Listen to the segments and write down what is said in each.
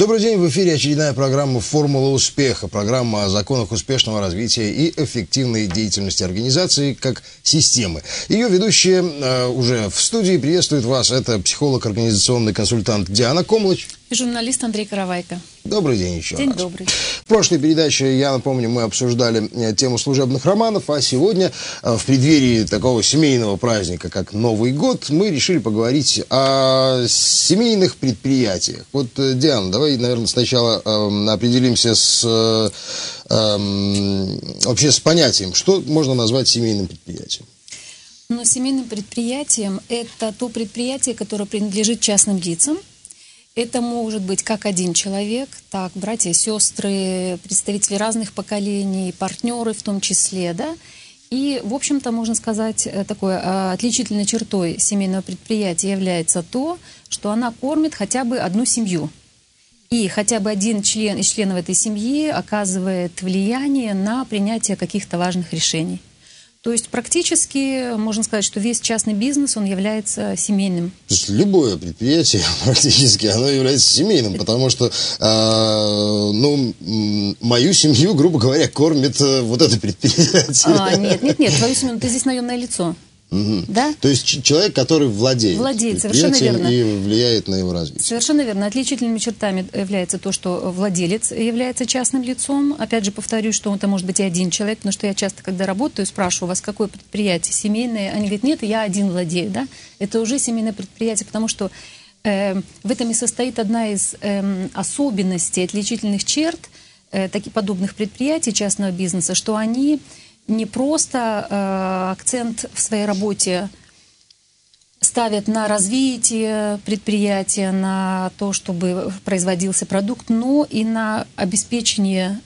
Добрый день, в эфире очередная программа «Формула успеха», программа о законах успешного развития и эффективной деятельности организации как системы. Ее ведущие э, уже в студии приветствуют вас. Это психолог-организационный консультант Диана Комлыч. И журналист Андрей Каравайко. Добрый день еще День раз. добрый. В прошлой передаче, я напомню, мы обсуждали э, тему служебных романов, а сегодня, э, в преддверии такого семейного праздника, как Новый год, мы решили поговорить о семейных предприятиях. Вот, э, Диана, давай, наверное, сначала эм, определимся с, э, эм, вообще с понятием, что можно назвать семейным предприятием. Но семейным предприятием это то предприятие, которое принадлежит частным лицам. Это может быть как один человек, так братья, сестры, представители разных поколений, партнеры в том числе, да. И, в общем-то, можно сказать, э, такой э, отличительной чертой семейного предприятия является то, что она кормит хотя бы одну семью. И хотя бы один член из членов этой семьи оказывает влияние на принятие каких-то важных решений. То есть практически можно сказать, что весь частный бизнес, он является семейным. То есть любое предприятие практически, оно является семейным, потому что, э, ну, мою семью, грубо говоря, кормит э, вот это предприятие. А, нет, нет, нет, твою семью, ты здесь наемное лицо. Мгм. Да? То есть человек, который владеет, Владеет, совершенно верно. и влияет на его развитие. Совершенно верно. Отличительными чертами является то, что владелец является частным лицом. Опять же, повторюсь, что это может быть и один человек, потому что я часто, когда работаю, спрашиваю, у вас какое предприятие семейное? Они говорят, нет, я один владею. Да? Это уже семейное предприятие, потому что э, в этом и состоит одна из эм, особенностей, отличительных черт э, таких подобных предприятий частного бизнеса, что они не просто э, акцент в своей работе ставят на развитие предприятия, на то, чтобы производился продукт, но и на обеспечение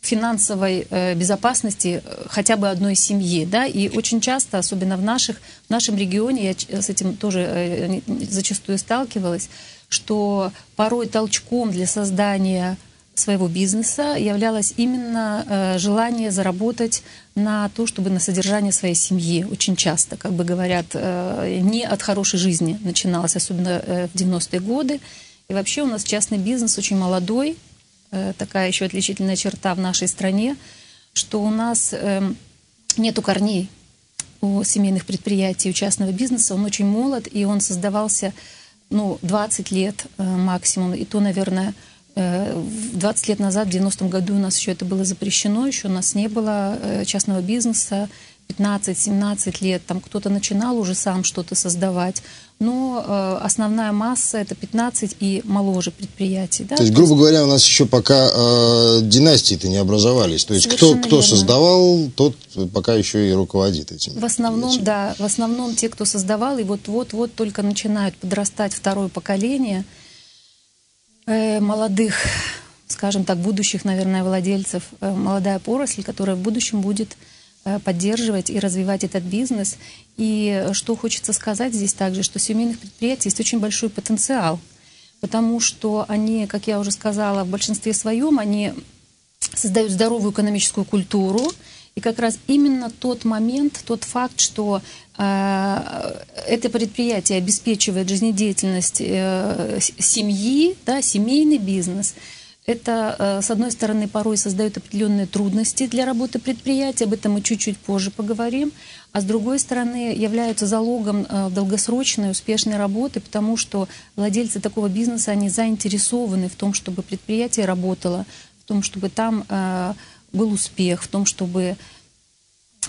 финансовой э, безопасности э, хотя бы одной семьи, да, и очень часто, особенно в наших, в нашем регионе, я с этим тоже э, зачастую сталкивалась, что порой толчком для создания своего бизнеса являлось именно э, желание заработать на то, чтобы на содержание своей семьи. Очень часто, как бы говорят, э, не от хорошей жизни начиналось, особенно э, в 90-е годы. И вообще у нас частный бизнес очень молодой, такая еще отличительная черта в нашей стране, что у нас эм, нету корней у семейных предприятий, у частного бизнеса. Он очень молод, и он создавался ну, 20 лет максимум. И то, наверное, 20 лет назад, в 90-м году у нас еще это было запрещено, еще у нас не было э, частного бизнеса. 15-17 лет там кто-то начинал уже сам что-то создавать, но э, основная масса это 15 и моложе предприятий. Да? То есть, грубо говоря, у нас еще пока э, династии-то не образовались. То есть, кто, Совершенно кто верно. создавал, тот пока еще и руководит этим. В основном, да, в основном те, кто создавал, и вот-вот-вот только начинают подрастать второе поколение э, молодых, скажем так, будущих, наверное, владельцев, э, молодая поросль, которая в будущем будет э, поддерживать и развивать этот бизнес. И что хочется сказать здесь также, что семейных предприятий есть очень большой потенциал, потому что они, как я уже сказала, в большинстве своем, они создают здоровую экономическую культуру. И как раз именно тот момент, тот факт, что э, это предприятие обеспечивает жизнедеятельность э, семьи, да, семейный бизнес, это, э, с одной стороны, порой создает определенные трудности для работы предприятия, об этом мы чуть-чуть позже поговорим, а с другой стороны, являются залогом долгосрочной успешной работы, потому что владельцы такого бизнеса, они заинтересованы в том, чтобы предприятие работало, в том, чтобы там был успех, в том, чтобы э,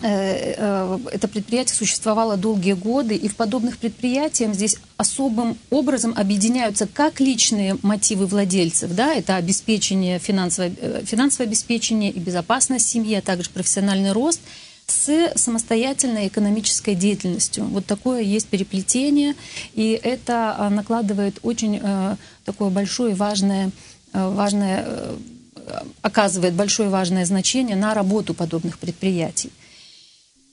э, это предприятие существовало долгие годы, и в подобных предприятиях здесь особым образом объединяются как личные мотивы владельцев, да, это обеспечение финансовое, э, финансовое обеспечение и безопасность семьи, а также профессиональный рост, с самостоятельной экономической деятельностью. Вот такое есть переплетение, и это а, накладывает очень такое большое и важное, важное оказывает большое важное значение на работу подобных предприятий.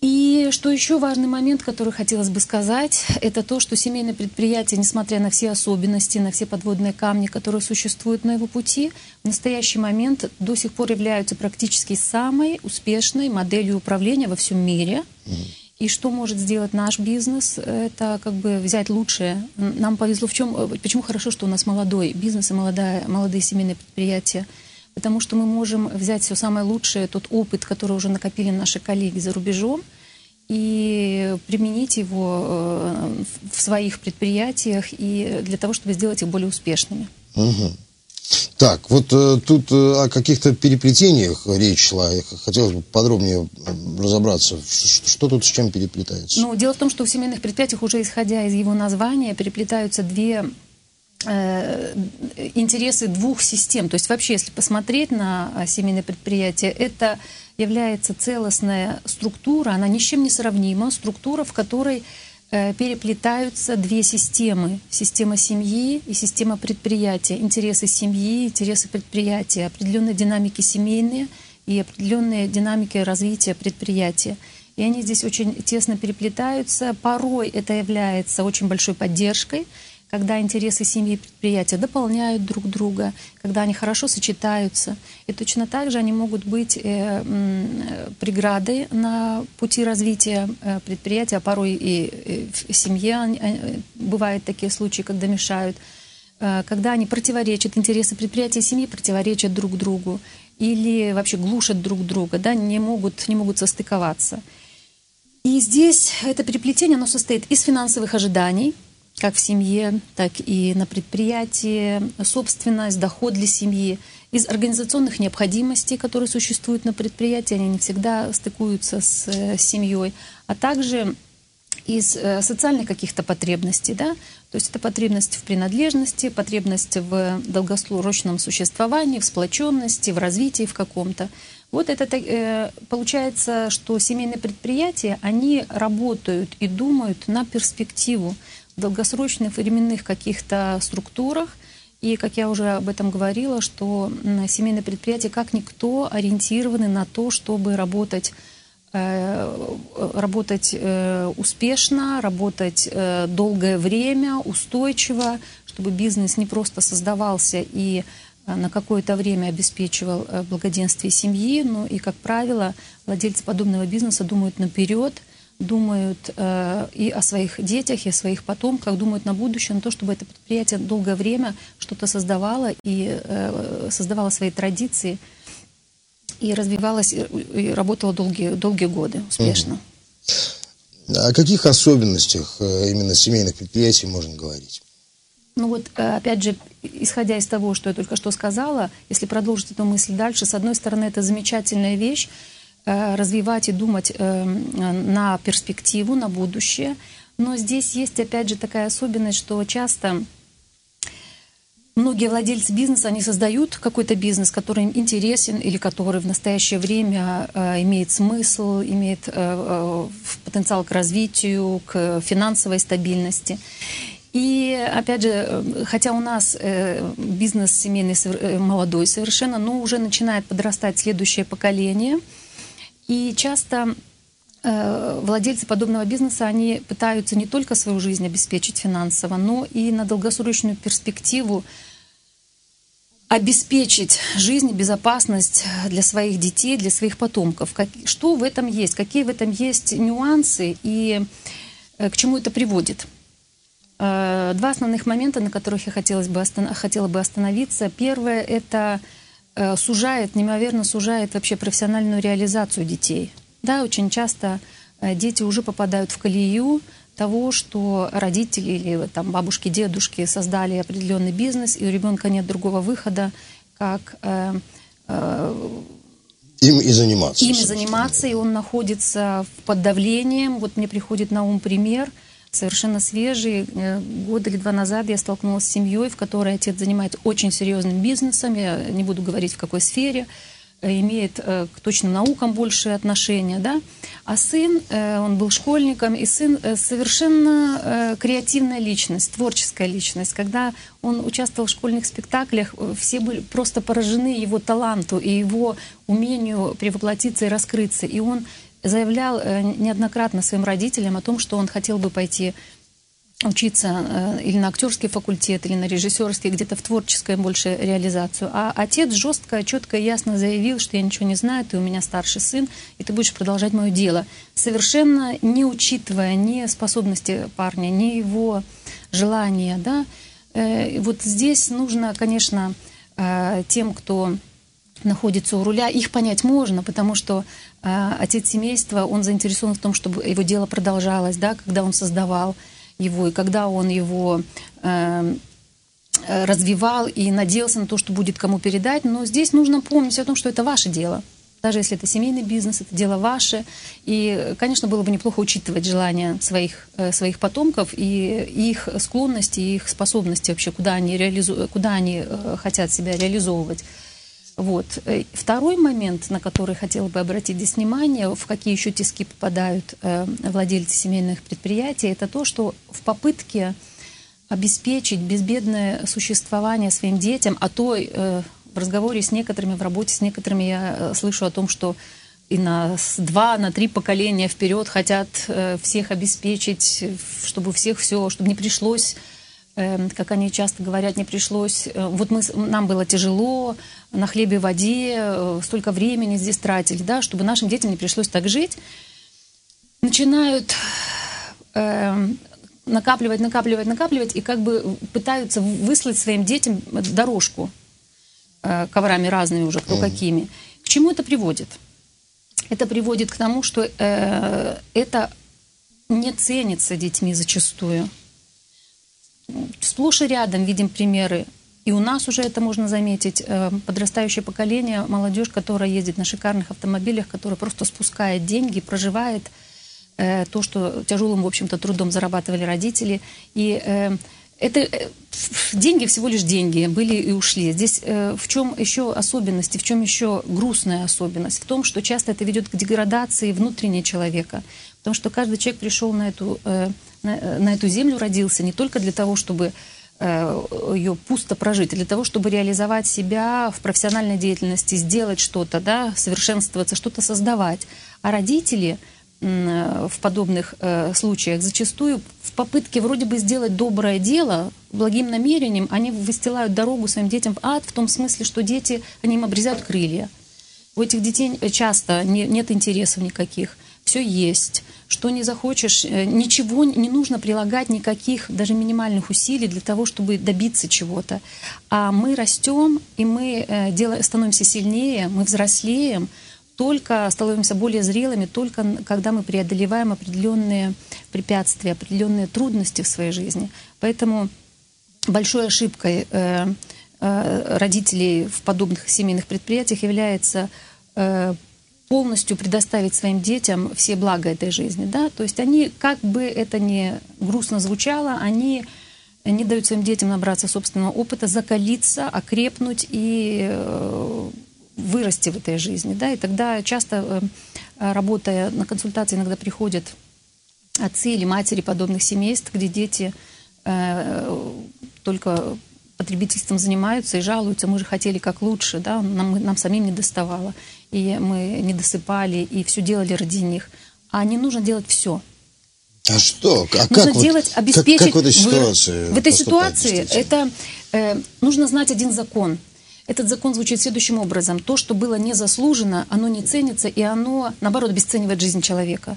И что еще важный момент, который хотелось бы сказать, это то, что семейное предприятие, несмотря на все особенности, на все подводные камни, которые существуют на его пути, в настоящий момент до сих пор являются практически самой успешной моделью управления во всем мире. И что может сделать наш бизнес? Это как бы взять лучшее. Нам повезло в чем? Почему хорошо, что у нас молодой бизнес и молодая, молодые семейные предприятия? Потому что мы можем взять все самое лучшее, тот опыт, который уже накопили наши коллеги за рубежом, и применить его э, в своих предприятиях и для того, чтобы сделать их более успешными. Угу. Так, вот э, тут э, о каких-то переплетениях речь шла. Я хотелось бы подробнее разобраться, что, что тут с чем переплетается. Ну, дело в том, что в семейных предприятиях, уже исходя из его названия, переплетаются две интересы двух систем. То есть вообще, если посмотреть на а, семейное предприятие, это является целостная структура, она ни с чем не сравнима, структура, в которой э, переплетаются две системы. Система семьи и система предприятия. Интересы семьи, интересы предприятия, определенные динамики семейные и определенные динамики развития предприятия. И они здесь очень тесно переплетаются. Порой это является очень большой поддержкой когда интересы семьи и предприятия дополняют друг друга, когда они хорошо сочетаются. И точно так же они могут быть э, преградой на пути развития э, предприятия, а порой и э, в семье бывают такие случаи, когда мешают, когда они противоречат, интересы предприятия и семьи противоречат друг другу или вообще глушат друг друга, да, не могут, не могут состыковаться. И здесь это переплетение, оно состоит из финансовых ожиданий, как в семье, так и на предприятии, собственность, доход для семьи. Из организационных необходимостей, которые существуют на предприятии, они не всегда стыкуются с э, семьей, а также из э, социальных каких-то потребностей, да, то есть это потребность в принадлежности, потребность в долгосрочном существовании, в сплоченности, в развитии в каком-то. Вот это э, получается, что семейные предприятия, они работают и думают на перспективу, долгосрочных временных каких-то структурах. И, как я уже об этом говорила, что семейные предприятия, как никто, ориентированы на то, чтобы работать э, работать э, успешно, работать э, долгое время, устойчиво, чтобы бизнес не просто создавался и на какое-то время обеспечивал благоденствие семьи, но и, как правило, владельцы подобного бизнеса думают наперед – думают э, и о своих детях, и о своих потомках, думают на будущее, на то, чтобы это предприятие долгое время что-то создавало и э, создавало свои традиции и развивалось и работало долгие, долгие годы успешно. О каких особенностях э, именно семейных предприятий можно говорить? Ну вот, э, опять же, исходя из того, что я только что сказала, если продолжить эту мысль дальше, с одной стороны, это замечательная вещь, развивать и думать э, на перспективу, на будущее. Но здесь есть, опять же, такая особенность, что часто многие владельцы бизнеса, они создают какой-то бизнес, который им интересен или который в настоящее время э, имеет смысл, имеет потенциал к развитию, к финансовой стабильности. И, опять же, хотя у нас бизнес семейный молодой совершенно, но уже начинает подрастать следующее поколение – и часто э, владельцы подобного бизнеса, они пытаются не только свою жизнь обеспечить финансово, но и на долгосрочную перспективу обеспечить жизнь безопасность для своих детей, для своих потомков. Как, что в этом есть, какие в этом есть нюансы и э, к чему это приводит. Э, два основных момента, на которых я хотелось бы хотела бы остановиться. Первое – это сужает, неимоверно сужает вообще профессиональную реализацию детей. Да, очень часто э, дети уже попадают в колею того, что родители или там, бабушки, дедушки создали определенный бизнес, и у ребенка нет другого выхода, как э, э, им и заниматься. Им и заниматься, и он находится под давлением. Вот мне приходит на ум пример – совершенно свежий. Э, год или два назад я столкнулась с семьей, в которой отец занимается очень серьезным бизнесом, я не буду говорить в какой сфере, э, имеет э, к точным наукам большее отношение, да, а сын, он был школьником, и сын совершенно креативная личность, творческая личность. Когда он участвовал в школьных спектаклях, все были просто поражены его таланту и его умению превоплотиться и раскрыться, и он заявлял э, неоднократно своим родителям о том, что он хотел бы пойти учиться э, или на актерский факультет, или на режиссерский, где-то в творческую больше реализацию. А отец жестко, четко и ясно заявил, что я ничего не знаю, ты у меня старший сын, и ты будешь продолжать мое дело. Совершенно не учитывая ни способности парня, ни его желания. Да? Э, вот здесь нужно, конечно, тем, кто находится у руля, их понять можно, потому что отец семейства, он заинтересован в том, чтобы его дело продолжалось, да, когда он создавал его, и когда он его эм, э, развивал и надеялся на то, что будет кому передать. Но здесь нужно помнить о том, что это ваше дело. Даже если это семейный бизнес, это дело ваше. И, конечно, было бы неплохо учитывать желания своих, э, своих потомков и их склонности, и их способности вообще, куда они, реализу... куда они э, хотят себя реализовывать. Вот. Э, второй момент, на который хотела бы обратить здесь внимание, в какие еще тиски попадают э, владельцы семейных предприятий, это то, что в попытке обеспечить безбедное существование своим детям, а то э, в разговоре с некоторыми, в работе с некоторыми я слышу о том, что и на два, на три поколения вперед хотят всех обеспечить, чтобы всех все, чтобы не пришлось как они часто говорят, не пришлось. Э, вот мы, нам было тяжело, на хлебе и воде, э, столько времени здесь тратили, да, чтобы нашим детям не пришлось так жить. Начинают э, накапливать, накапливать, накапливать, и как бы пытаются выслать своим детям дорожку э, коврами разными уже, кто какими. К чему это приводит? Это приводит к тому, что э, это не ценится детьми зачастую сплошь и рядом видим примеры. И у нас уже это можно заметить. Э, подрастающее поколение, молодежь, которая ездит на шикарных автомобилях, которая просто спускает деньги, проживает э, то, что тяжелым, в общем-то, трудом зарабатывали родители. И э, это деньги всего лишь деньги, были и ушли. Здесь в чем еще особенность, в чем еще грустная особенность? В том, что часто это ведет к деградации внутреннего человека. Потому что каждый человек пришел на эту на, на эту землю родился не только для того, чтобы э, ее пусто прожить, а для того, чтобы реализовать себя в профессиональной деятельности, сделать что-то, да, совершенствоваться, что-то создавать. А родители в подобных э, случаях зачастую в попытке вроде бы сделать доброе дело благим намерением, они выстилают дорогу своим детям в ад в том смысле, что дети, они им обрезают крылья. У этих детей часто не, нет интересов никаких все есть. Что не захочешь, э, ничего не нужно прилагать, никаких даже минимальных усилий для того, чтобы добиться чего-то. А мы растем, и мы э, становимся сильнее, мы взрослеем, только становимся более зрелыми, только когда мы преодолеваем определенные препятствия, определенные трудности в своей жизни. Поэтому большой ошибкой э, родителей в подобных семейных предприятиях является полностью предоставить своим детям все блага этой жизни. Да? То есть они, как бы это ни грустно звучало, они не дают своим детям набраться собственного опыта, закалиться, окрепнуть и э, вырасти в этой жизни. Да? И тогда часто, э, работая на консультации, иногда приходят отцы или матери подобных семейств, где дети э, только потребительством занимаются и жалуются, мы же хотели как лучше, да, нам, нам самим не доставало и мы не досыпали, и все делали ради них. А не нужно делать все. А что? А нужно как делать, вот, обеспечить... Как, как в этой ситуации? В, в этой ситуации это э, нужно знать один закон. Этот закон звучит следующим образом. То, что было не заслужено, оно не ценится, и оно, наоборот, обесценивает жизнь человека.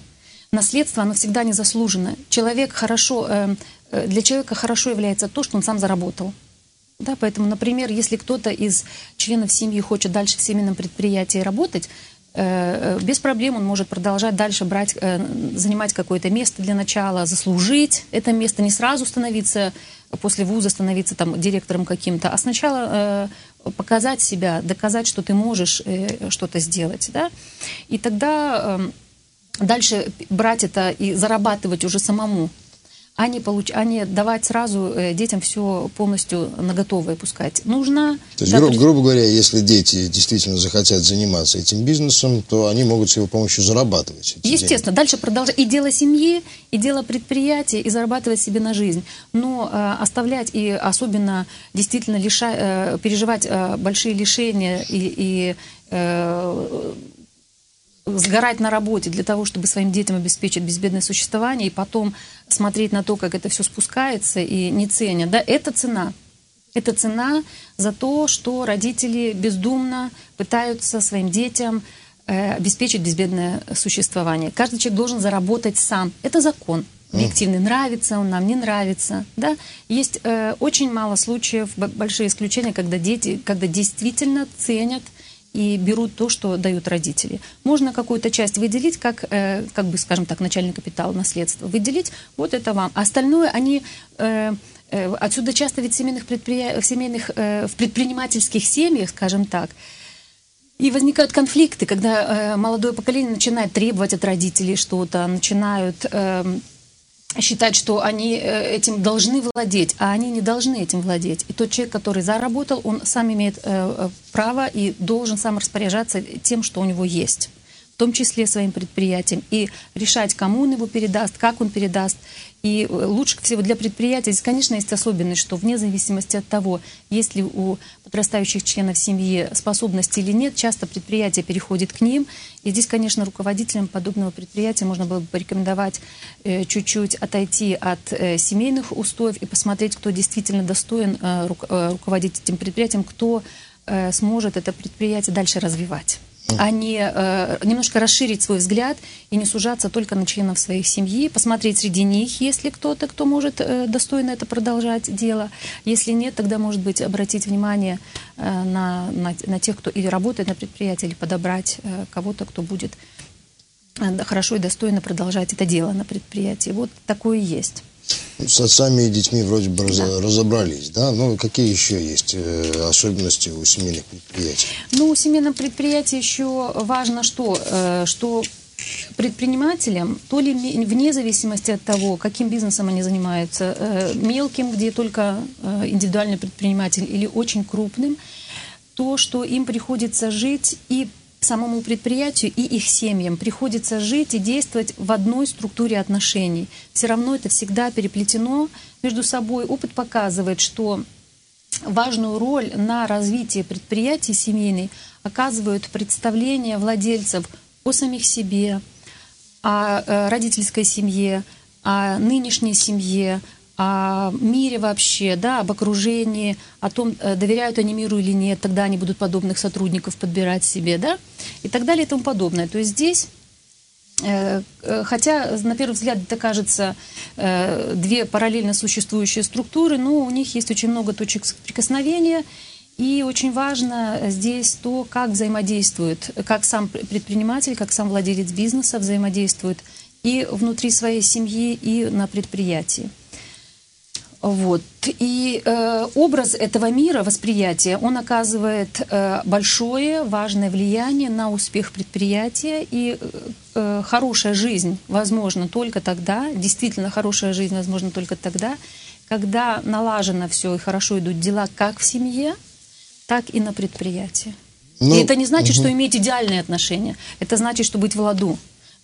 Наследство, оно всегда не заслужено. Человек хорошо, э, э для человека хорошо является то, что он сам заработал. Да, поэтому, например, если кто-то из членов семьи хочет дальше в семейном предприятии работать, э, э, без проблем он может продолжать дальше брать, э, занимать какое-то место для начала, заслужить это место, не сразу становиться, после вуза становиться там директором каким-то, а сначала показать себя, доказать, что ты можешь что-то сделать. Да? И тогда эм, дальше брать это и зарабатывать уже самому а не, получ... а не давать сразу э, детям все полностью на готовое пускать. Нужно... То есть, гру- грубо говоря, если дети действительно захотят заниматься этим бизнесом, то они могут с его помощью зарабатывать. Естественно. Деньги. Дальше продолжать. И дело семьи, и дело предприятия, и зарабатывать себе на жизнь. Но э, оставлять и особенно действительно лиша... э, переживать э, большие лишения и, и э, сгорать на работе для того, чтобы своим детям обеспечить безбедное существование, и потом смотреть на то, как это все спускается и не ценят, да, это цена. Это цена за то, что родители бездумно пытаются своим детям э, обеспечить безбедное существование. Каждый человек должен заработать сам. Это закон. Объективный. Нравится он нам, не нравится. Да? Есть э, очень мало случаев, большие исключения, когда дети, когда действительно ценят и берут то, что дают родители. Можно какую-то часть выделить, как, э, как бы, скажем так, начальный капитал, наследство. Выделить, вот это вам. Остальное они... Э, э, отсюда часто ведь в семейных, предприя... семейных э, в предпринимательских семьях, скажем так, и возникают конфликты, когда э, молодое поколение начинает требовать от родителей что-то, начинают... Э, считать, что они э, этим должны владеть, а они не должны этим владеть. И тот человек, который заработал, он сам имеет э, э, право и должен сам распоряжаться тем, что у него есть в том числе своим предприятием, и решать, кому он его передаст, как он передаст. И э, лучше всего для предприятия, здесь, конечно, есть особенность, что вне зависимости от того, есть ли у подрастающих членов семьи способности или нет, часто предприятие переходит к ним. И здесь, конечно, руководителям подобного предприятия можно было бы порекомендовать э, чуть-чуть отойти от э, семейных устоев и посмотреть, кто действительно достоин э, э, руководить этим предприятием, кто э, сможет это предприятие дальше развивать а не э, немножко расширить свой взгляд и не сужаться только на членов своей семьи, посмотреть среди них, есть ли кто-то, кто может э, достойно это продолжать дело. Если нет, тогда, может быть, обратить внимание э, на, на, на тех, кто или работает на предприятии, или подобрать э, кого-то, кто будет э, хорошо и достойно продолжать это дело на предприятии. Вот такое есть. С отцами и детьми вроде бы да. разобрались, да? Но ну, какие еще есть э, особенности у семейных предприятий? Ну, у семейных предприятий еще важно что, э, что предпринимателям, то ли вне зависимости от того, каким бизнесом они занимаются, э, мелким, где только индивидуальный предприниматель, или очень крупным, то, что им приходится жить и самому предприятию и их семьям приходится жить и действовать в одной структуре отношений. Все равно это всегда переплетено между собой. Опыт показывает, что важную роль на развитие предприятий семейной оказывают представления владельцев о самих себе, о э, родительской семье, о нынешней семье, о мире вообще, да, об окружении, о том, э, доверяют они миру или нет, тогда они будут подобных сотрудников подбирать себе, да, и так далее и тому подобное. То есть здесь э, э, Хотя, на первый взгляд, это кажется две параллельно существующие структуры, но у них есть очень много точек соприкосновения, и очень важно здесь то, как взаимодействует, как сам предприниматель, как сам владелец бизнеса взаимодействует и внутри своей семьи, и на предприятии. Вот. И э, образ этого мира, восприятия, он оказывает э, большое, важное влияние на успех предприятия. И э, хорошая жизнь возможна только тогда, действительно хорошая жизнь возможна только тогда, когда налажено все и хорошо идут дела как в семье, так и на предприятии. Ну, и это не значит, угу. что иметь идеальные отношения. Это значит, что быть в ладу.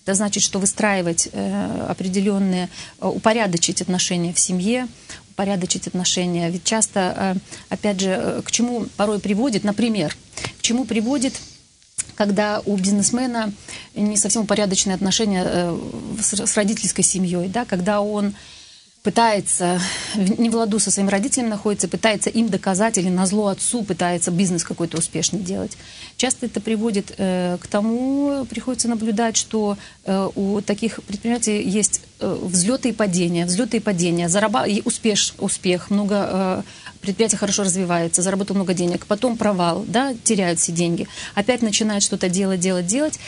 Это значит, что выстраивать э, определенные, э, упорядочить отношения в семье, упорядочить отношения. Ведь часто, э, опять же, э, к чему порой приводит, например, к чему приводит когда у бизнесмена не совсем упорядоченные отношения э, с родительской семьей, да, когда он пытается, не в ладу со своим родителем находится, пытается им доказать или на зло отцу пытается бизнес какой-то успешный делать. Часто это приводит э, к тому, приходится наблюдать, что э, у таких предприятий есть э, взлеты и падения, взлеты и падения, зараба... успеш... успех, много э, предприятие хорошо развивается, заработал много денег, потом провал, да, теряют все деньги, опять начинают что-то делать, делать, делать.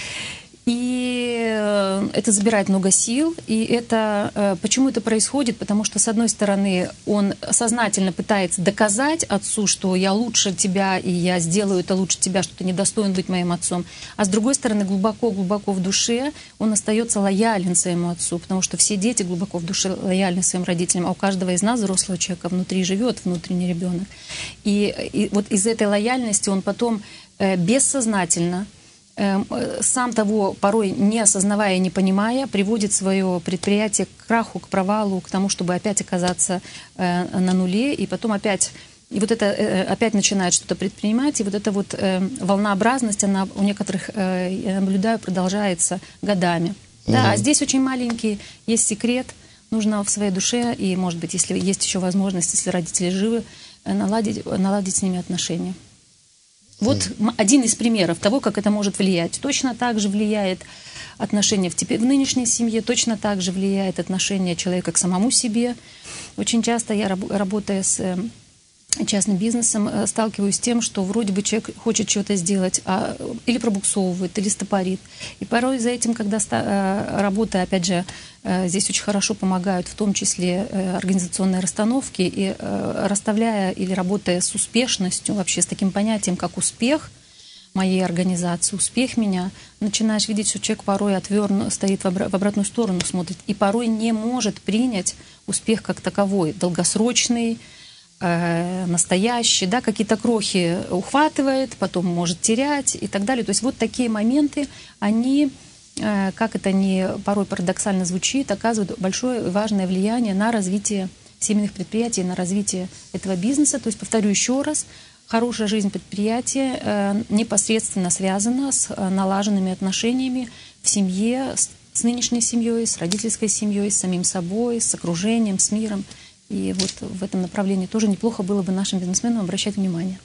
И э, это забирает много сил. И это э, почему это происходит? Потому что, с одной стороны, он сознательно пытается доказать отцу, что я лучше тебя, и я сделаю это лучше тебя, что ты не достоин быть моим отцом. А с другой стороны, глубоко-глубоко в душе он остается лоялен своему отцу, потому что все дети глубоко в душе лояльны своим родителям, а у каждого из нас, взрослого человека, внутри живет внутренний ребенок. И, и вот из этой лояльности он потом э, бессознательно сам того порой не осознавая и не понимая, приводит свое предприятие к краху, к провалу, к тому, чтобы опять оказаться э, на нуле и потом опять и вот это э, опять начинает что-то предпринимать, и вот эта вот э, волнообразность, она у некоторых, э, я наблюдаю, продолжается годами. Угу. Да, а здесь очень маленький есть секрет, нужно в своей душе, и, может быть, если есть еще возможность, если родители живы, э, наладить, наладить с ними отношения. Вот один из примеров того, как это может влиять. Точно так же влияет отношение в, теперь, в нынешней семье, точно так же влияет отношение человека к самому себе. Очень часто я, работая с э, частным бизнесом э, сталкиваюсь с тем, что вроде бы человек хочет что-то сделать, а, или пробуксовывает, или стопорит. И порой за этим, когда ста, работая, опять же, здесь очень хорошо помогают, в том числе организационные расстановки, и расставляя или работая с успешностью, вообще с таким понятием, как успех – моей организации, успех меня, начинаешь видеть, что человек порой отверн, стоит в, обра- в обратную сторону, смотрит, и порой не может принять успех как таковой, долгосрочный, э, настоящий, да, какие-то крохи ухватывает, потом может терять и так далее. То есть вот такие моменты, они, э, как это не порой парадоксально звучит, оказывают большое важное влияние на развитие семейных предприятий, на развитие этого бизнеса. То есть, повторю еще раз, Хорошая жизнь предприятия э, непосредственно связана с э, налаженными отношениями в семье, с, с нынешней семьей, с родительской семьей, с самим собой, с окружением, с миром. И вот в этом направлении тоже неплохо было бы нашим бизнесменам обращать внимание.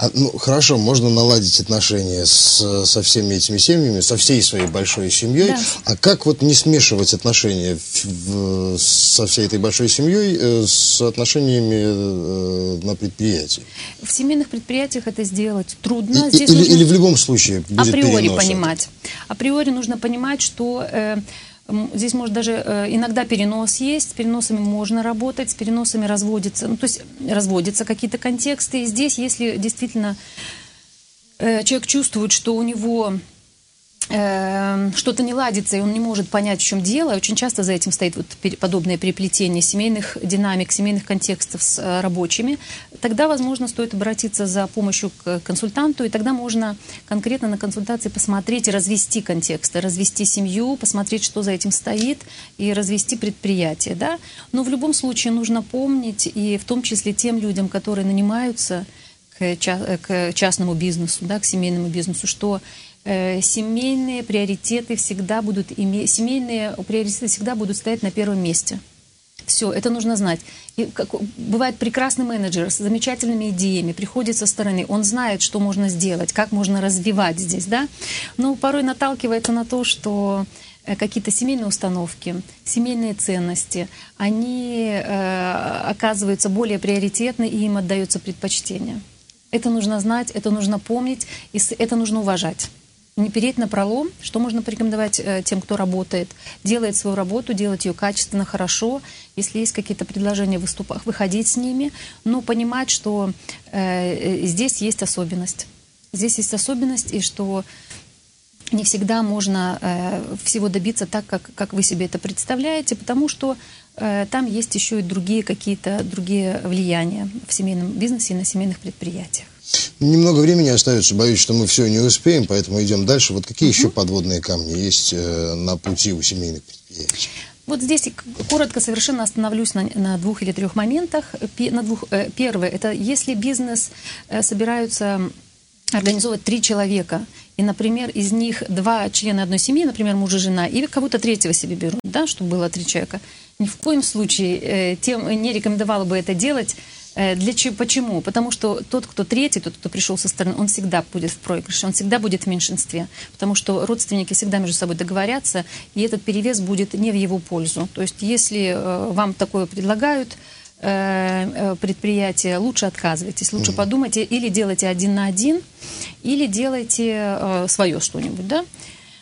А, ну, хорошо, можно наладить отношения с, со всеми этими семьями, со всей своей большой семьей. Да. А как вот не смешивать отношения в, в, со всей этой большой семьей э, с отношениями э, на предприятии? В семейных предприятиях это сделать трудно. И, Здесь или, нужно... или в любом случае будет Априори понимать. Априори нужно понимать, что... Э, Здесь может даже э, иногда перенос есть, с переносами можно работать, с переносами разводится, ну, то есть разводятся какие-то контексты. И здесь, если действительно э, человек чувствует, что у него Эм, что-то не ладится, и он не может понять, в чем дело. Очень часто за этим стоит вот подобное переплетение семейных динамик, семейных контекстов с э, рабочими. Тогда, возможно, стоит обратиться за помощью к консультанту, и тогда можно конкретно на консультации посмотреть и развести контексты, развести семью, посмотреть, что за этим стоит, и развести предприятие. Да? Но в любом случае нужно помнить, и в том числе тем людям, которые нанимаются к, частному бизнесу, да, к семейному бизнесу, что семейные приоритеты всегда будут иметь, семейные приоритеты всегда будут стоять на первом месте. Все, это нужно знать. И как, бывает прекрасный менеджер с замечательными идеями, приходит со стороны, он знает, что можно сделать, как можно развивать здесь, да, но порой наталкивается на то, что э, какие-то семейные установки, семейные ценности, они э, оказываются более приоритетны и им отдается предпочтение. Это нужно знать, это нужно помнить, и это нужно уважать не переть на пролом, что можно порекомендовать э, тем, кто работает, делает свою работу, делать ее качественно, хорошо, если есть какие-то предложения в выступах, выходить с ними, но понимать, что э, здесь есть особенность. Здесь есть особенность, и что не всегда можно э, всего добиться так, как, как вы себе это представляете, потому что э, там есть еще и другие какие-то другие влияния в семейном бизнесе и на семейных предприятиях. Немного времени остается, боюсь, что мы все не успеем, поэтому идем дальше. Вот какие угу. еще подводные камни есть э, на пути у семейных предприятий? Вот здесь коротко совершенно остановлюсь на, на двух или трех моментах. На двух, э, первое, это если бизнес э, собираются организовывать три человека, и, например, из них два члена одной семьи, например, муж и жена, и кого-то третьего себе берут, да, чтобы было три человека, ни в коем случае э, тем не рекомендовала бы это делать для чего, почему? Потому что тот, кто третий, тот, кто пришел со стороны, он всегда будет в проигрыше, он всегда будет в меньшинстве, потому что родственники всегда между собой договорятся, и этот перевес будет не в его пользу. То есть, если э, вам такое предлагают, э, предприятие, лучше отказывайтесь, лучше mm-hmm. подумайте, или делайте один на один, или делайте свое что-нибудь, да?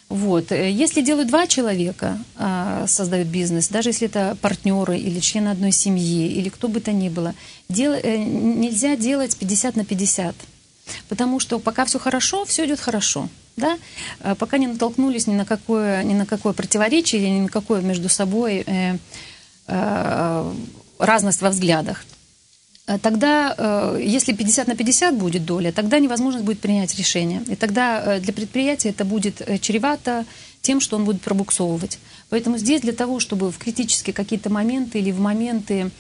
Вот. Э, если делают два человека, а, создают бизнес, даже если это партнеры или члены одной семьи, или кто бы то ни было, дел, э, нельзя делать 50 на 50. Потому что пока все хорошо, все идет хорошо. Да? А пока не натолкнулись ни на какое, ни на какое противоречие, ни на какое между собой э, э, разность во взглядах. Э, тогда, э, если 50 на 50 будет доля, тогда невозможно будет принять решение. И тогда э, для предприятия это будет чревато тем, что он будет пробуксовывать. Поэтому здесь для того, чтобы в критические какие-то моменты или в моменты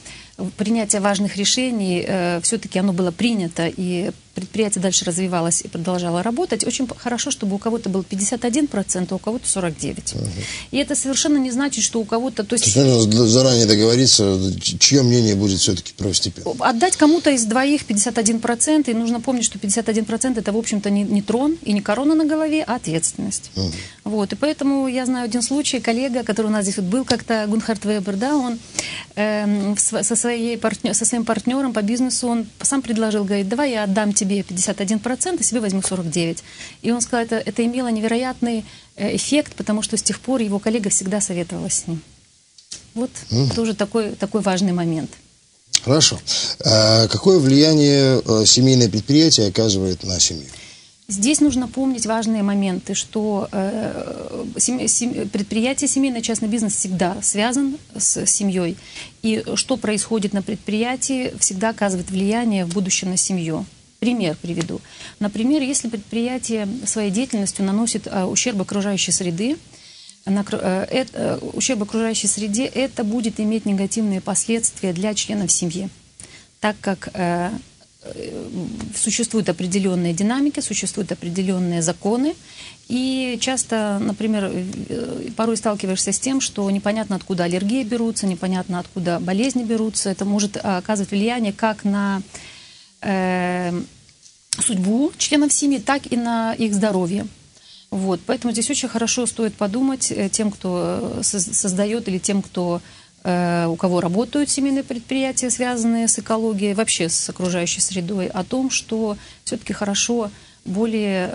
принятия важных решений все-таки оно было принято, и предприятие дальше развивалось и продолжало работать, очень хорошо, чтобы у кого-то был 51%, а у кого-то 49%. Угу. И это совершенно не значит, что у кого-то... То есть, то есть нужно заранее договориться, чье мнение будет все-таки первостепенно? Отдать кому-то из двоих 51%, и нужно помнить, что 51% это, в общем-то, не, не трон и не корона на голове, а ответственность. Угу. Вот, и поэтому я знаю один случай, коллега, который у нас здесь вот был как-то, Гунхард Вебер, да, он э, со, своей партнер, со своим партнером по бизнесу, он сам предложил, говорит, давай я отдам тебе себе 51%, а себе возьму 49%. И он сказал, это, это имело невероятный э, эффект, потому что с тех пор его коллега всегда советовала с ним. Вот mm. тоже такой, такой важный момент. Хорошо. А какое влияние э, семейное предприятие оказывает на семью? Здесь нужно помнить важные моменты, что э, сем, сем, предприятие, семейный частный бизнес всегда связан с семьей. И что происходит на предприятии, всегда оказывает влияние в будущем на семью. Пример приведу. Например, если предприятие своей деятельностью наносит э, ущерб окружающей среды, на, э, это, ущерб окружающей среде, это будет иметь негативные последствия для членов семьи, так как э, существуют определенные динамики, существуют определенные законы, и часто, например, порой сталкиваешься с тем, что непонятно, откуда аллергии берутся, непонятно, откуда болезни берутся. Это может оказывать влияние как на э, судьбу членов семьи, так и на их здоровье. Вот, поэтому здесь очень хорошо стоит подумать э, тем, кто э, создает или тем, кто э, у кого работают семейные предприятия, связанные с экологией, вообще с окружающей средой, о том, что все-таки хорошо более,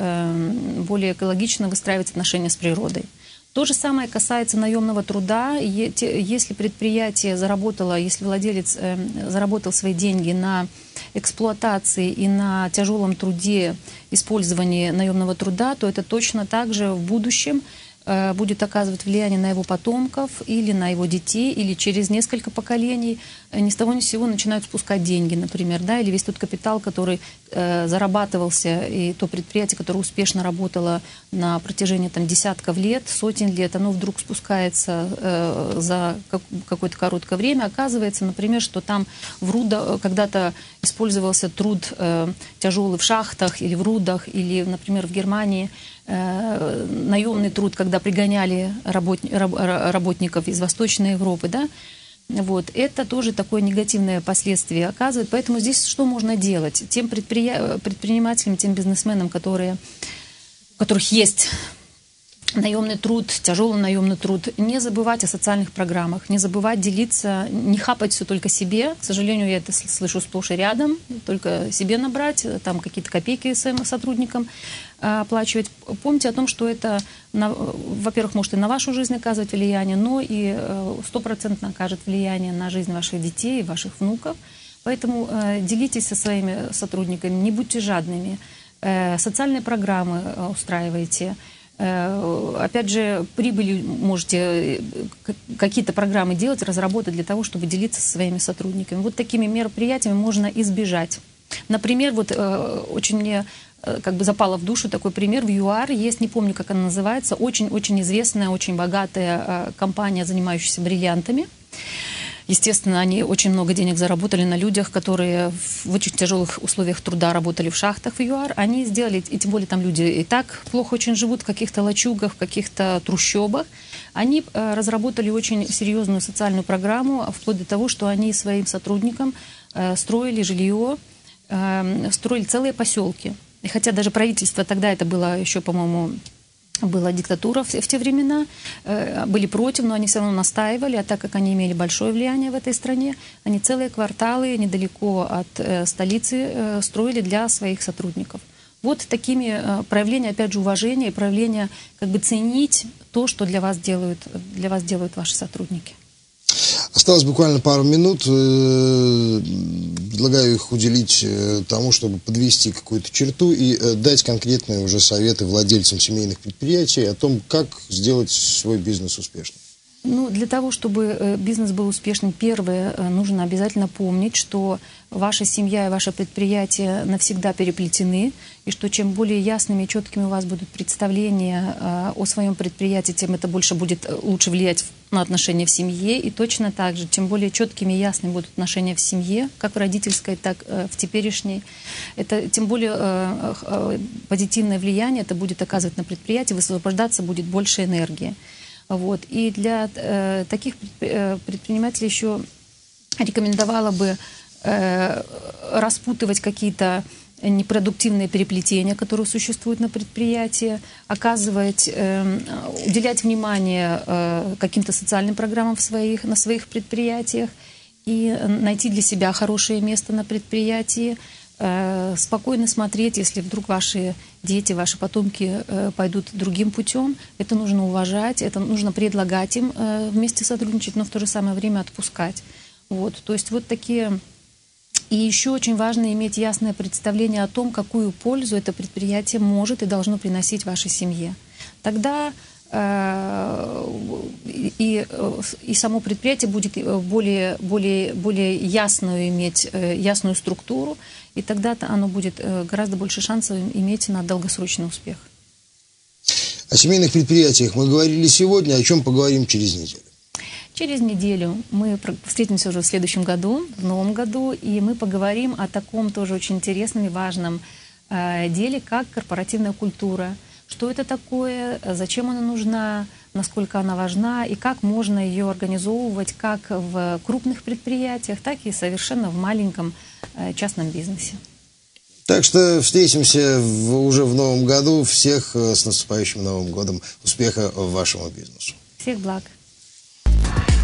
более экологично выстраивать отношения с природой. То же самое касается наемного труда. Если предприятие заработало, если владелец эм, заработал свои деньги на эксплуатации и на тяжелом труде, использовании наемного труда, то это точно так же в будущем будет оказывать влияние на его потомков или на его детей, или через несколько поколений э, ни с того ни с сего начинают спускать деньги, например, да, или весь тот капитал, который э, зарабатывался, и то предприятие, которое успешно работало на протяжении там, десятков лет, сотен лет, оно вдруг спускается э, за как, какое-то короткое время. Оказывается, например, что там в рудах когда-то использовался труд э, тяжелый в шахтах или в рудах, или, например, в Германии Э, наемный труд, когда пригоняли работ, работников из Восточной Европы, да, вот, это тоже такое негативное последствие оказывает. Поэтому здесь что можно делать? Тем предприя... предпринимателям, тем бизнесменам, которые, у которых есть наемный труд, тяжелый наемный труд, не забывать о социальных программах, не забывать делиться, не хапать все только себе. К сожалению, я это слышу сплошь и рядом, только себе набрать, там какие-то копейки своим сотрудникам а, оплачивать. Помните о том, что это, во-первых, может и на вашу жизнь оказывать влияние, но и э, стопроцентно окажет влияние на жизнь ваших детей, ваших внуков. Поэтому э, делитесь со своими сотрудниками, не будьте жадными. Э, социальные программы устраивайте. Э, опять же, прибыли можете э, какие-то программы делать, разработать для того, чтобы делиться со своими сотрудниками. Вот такими мероприятиями можно избежать. Например, вот э, очень мне как бы запало в душу такой пример. В ЮАР есть, не помню, как она называется, очень-очень известная, очень богатая компания, занимающаяся бриллиантами. Естественно, они очень много денег заработали на людях, которые в очень тяжелых условиях труда работали в шахтах в ЮАР. Они сделали, и тем более там люди и так плохо очень живут в каких-то лачугах, в каких-то трущобах. Они э, разработали очень серьезную социальную программу, вплоть до того, что они своим сотрудникам э, строили жилье, э, строили целые поселки. И хотя даже правительство тогда это было еще, по-моему, была диктатура в, в те времена, э, были против, но они все равно настаивали, а так как они имели большое влияние в этой стране, они целые кварталы недалеко от э, столицы э, строили для своих сотрудников. Вот такими проявления, опять же, уважения и проявления, как бы ценить то, что для вас делают, для вас делают ваши сотрудники. Осталось буквально пару минут. Э, предлагаю их уделить э, тому, чтобы подвести какую-то черту и э, дать конкретные уже советы владельцам семейных предприятий о том, как сделать свой бизнес успешным. Ну, для того, чтобы бизнес был успешным, первое, нужно обязательно помнить, что ваша семья и ваше предприятие навсегда переплетены, и что чем более ясными и четкими у вас будут представления о своем предприятии, тем это больше будет лучше влиять на отношения в семье. И точно так же, чем более четкими и ясными будут отношения в семье, как в родительской, так и в теперешней, это тем более позитивное влияние это будет оказывать на предприятие, высвобождаться будет больше энергии. Вот. И для э, таких э, предпринимателей еще рекомендовала бы э, распутывать какие-то непродуктивные переплетения, которые существуют на предприятии, оказывать, э, уделять внимание э, каким-то социальным программам в своих, на своих предприятиях и найти для себя хорошее место на предприятии, Э, спокойно смотреть, если вдруг ваши дети, ваши потомки пойдут другим путем. Это нужно уважать, это нужно предлагать им вместе сотрудничать, но в то же самое время отпускать. Вот, то есть вот такие... И еще очень важно иметь ясное представление о том, какую пользу это предприятие может и должно приносить вашей семье. Тогда и, и само предприятие будет более, более, более ясную иметь, ясную структуру, и тогда оно будет э, гораздо больше шансов иметь на долгосрочный успех. О семейных предприятиях мы говорили сегодня, о чем поговорим через неделю. Через неделю мы встретимся уже в следующем году, в новом году, и мы поговорим о таком тоже очень интересном и важном э, деле, как корпоративная культура. Что это такое, зачем она нужна, насколько она важна и как можно ее организовывать как в крупных предприятиях, так и совершенно в маленьком Э, частном бизнесе. Так что встретимся в, уже в новом году. Всех э, с наступающим Новым годом. Успеха вашему бизнесу. Всех благ. Podcast.